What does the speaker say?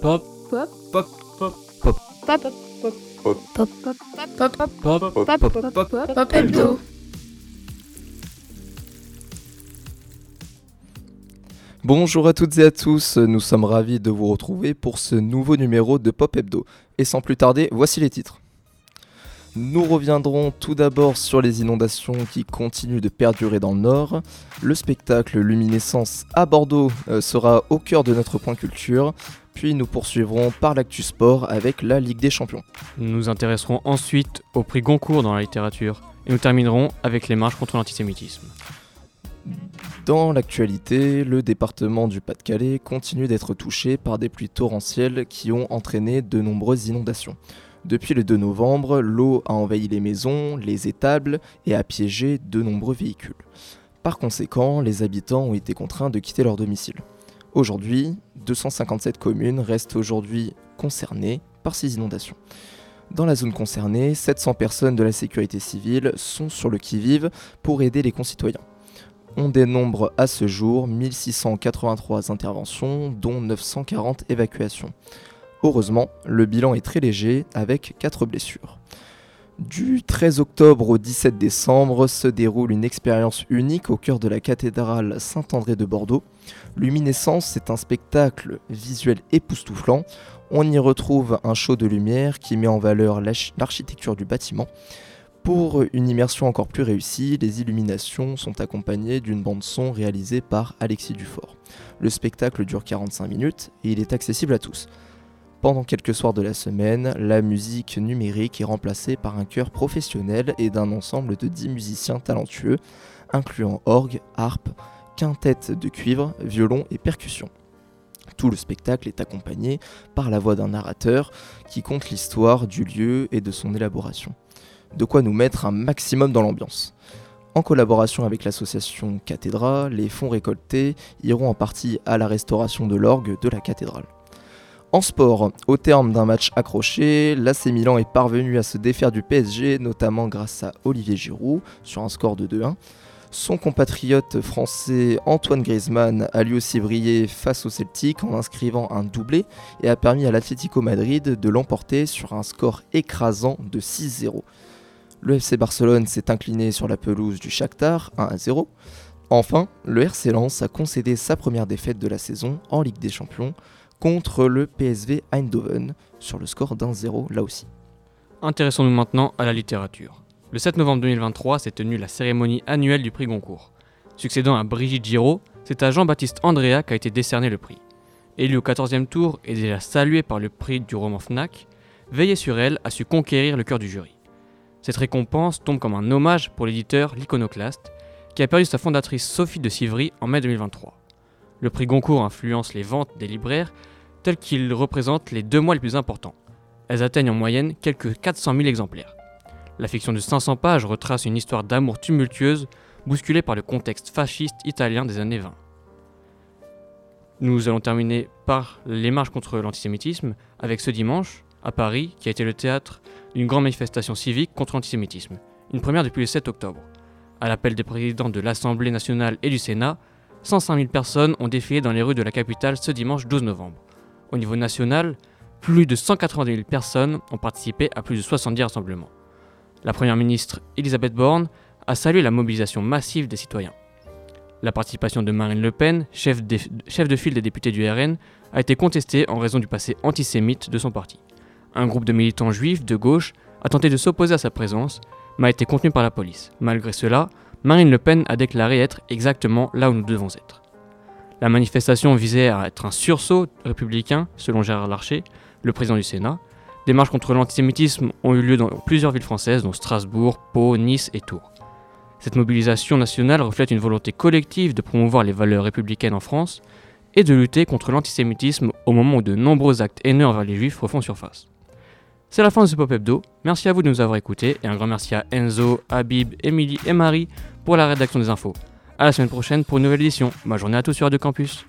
Pop. Pop. Pop. Pop. Pop. Pop. Pop. Pop. Pop. Pop. Pop. Pop. Pop. Pop. Pop hebdo. Bonjour à toutes et à tous, nous sommes ravis de vous retrouver pour ce nouveau numéro de Pop Hebdo. Et sans plus tarder, voici les titres. Nous reviendrons tout d'abord sur les inondations qui continuent de perdurer dans le nord. Le spectacle Luminescence à Bordeaux euh, sera au cœur de notre point culture. Puis nous poursuivrons par l'actu sport avec la Ligue des Champions. Nous nous intéresserons ensuite au prix Goncourt dans la littérature. Et nous terminerons avec les marches contre l'antisémitisme. Dans l'actualité, le département du Pas-de-Calais continue d'être touché par des pluies torrentielles qui ont entraîné de nombreuses inondations. Depuis le 2 novembre, l'eau a envahi les maisons, les étables et a piégé de nombreux véhicules. Par conséquent, les habitants ont été contraints de quitter leur domicile. Aujourd'hui, 257 communes restent aujourd'hui concernées par ces inondations. Dans la zone concernée, 700 personnes de la sécurité civile sont sur le qui-vive pour aider les concitoyens. On dénombre à ce jour 1683 interventions, dont 940 évacuations. Heureusement, le bilan est très léger avec 4 blessures. Du 13 octobre au 17 décembre se déroule une expérience unique au cœur de la cathédrale Saint-André de Bordeaux. Luminescence est un spectacle visuel époustouflant. On y retrouve un show de lumière qui met en valeur l'architecture du bâtiment. Pour une immersion encore plus réussie, les illuminations sont accompagnées d'une bande son réalisée par Alexis Dufort. Le spectacle dure 45 minutes et il est accessible à tous. Pendant quelques soirs de la semaine, la musique numérique est remplacée par un chœur professionnel et d'un ensemble de 10 musiciens talentueux, incluant orgue, harpe, quintette de cuivre, violon et percussion. Tout le spectacle est accompagné par la voix d'un narrateur qui conte l'histoire du lieu et de son élaboration. De quoi nous mettre un maximum dans l'ambiance. En collaboration avec l'association Cathédra, les fonds récoltés iront en partie à la restauration de l'orgue de la cathédrale. En sport, au terme d'un match accroché, l'AC Milan est parvenu à se défaire du PSG, notamment grâce à Olivier Giroud, sur un score de 2-1. Son compatriote français Antoine Griezmann a lui aussi brillé face au Celtic en inscrivant un doublé et a permis à l'Atlético Madrid de l'emporter sur un score écrasant de 6-0. Le FC Barcelone s'est incliné sur la pelouse du Shakhtar 1-0. Enfin, le RC Lens a concédé sa première défaite de la saison en Ligue des Champions contre le PSV Eindhoven sur le score d'un 0 là aussi. Intéressons-nous maintenant à la littérature. Le 7 novembre 2023 s'est tenue la cérémonie annuelle du prix Goncourt. Succédant à Brigitte Giraud, c'est à Jean-Baptiste Andrea qu'a été décerné le prix. Élu au 14e tour et déjà salué par le prix du roman Fnac, Veiller sur elle a su conquérir le cœur du jury. Cette récompense tombe comme un hommage pour l'éditeur L'Iconoclaste, qui a perdu sa fondatrice Sophie de Sivry en mai 2023. Le prix Goncourt influence les ventes des libraires tels qu'ils représentent les deux mois les plus importants. Elles atteignent en moyenne quelques 400 000 exemplaires. La fiction de 500 pages retrace une histoire d'amour tumultueuse bousculée par le contexte fasciste italien des années 20. Nous allons terminer par les marches contre l'antisémitisme avec ce dimanche, à Paris, qui a été le théâtre d'une grande manifestation civique contre l'antisémitisme, une première depuis le 7 octobre. À l'appel des présidents de l'Assemblée nationale et du Sénat, 105 000 personnes ont défilé dans les rues de la capitale ce dimanche 12 novembre. Au niveau national, plus de 190 000 personnes ont participé à plus de 70 rassemblements. La Première ministre Elisabeth Borne a salué la mobilisation massive des citoyens. La participation de Marine Le Pen, chef, chef de file des députés du RN, a été contestée en raison du passé antisémite de son parti. Un groupe de militants juifs de gauche a tenté de s'opposer à sa présence, mais a été contenu par la police. Malgré cela, Marine Le Pen a déclaré être exactement là où nous devons être. La manifestation visait à être un sursaut républicain, selon Gérard Larcher, le président du Sénat. Des marches contre l'antisémitisme ont eu lieu dans plusieurs villes françaises, dont Strasbourg, Pau, Nice et Tours. Cette mobilisation nationale reflète une volonté collective de promouvoir les valeurs républicaines en France et de lutter contre l'antisémitisme au moment où de nombreux actes haineux envers les juifs refont surface. C'est la fin de ce Pop Hebdo. Merci à vous de nous avoir écoutés et un grand merci à Enzo, Habib, Émilie et Marie pour la rédaction des infos. A la semaine prochaine pour une nouvelle édition. Bonne journée à tous sur Radio Campus.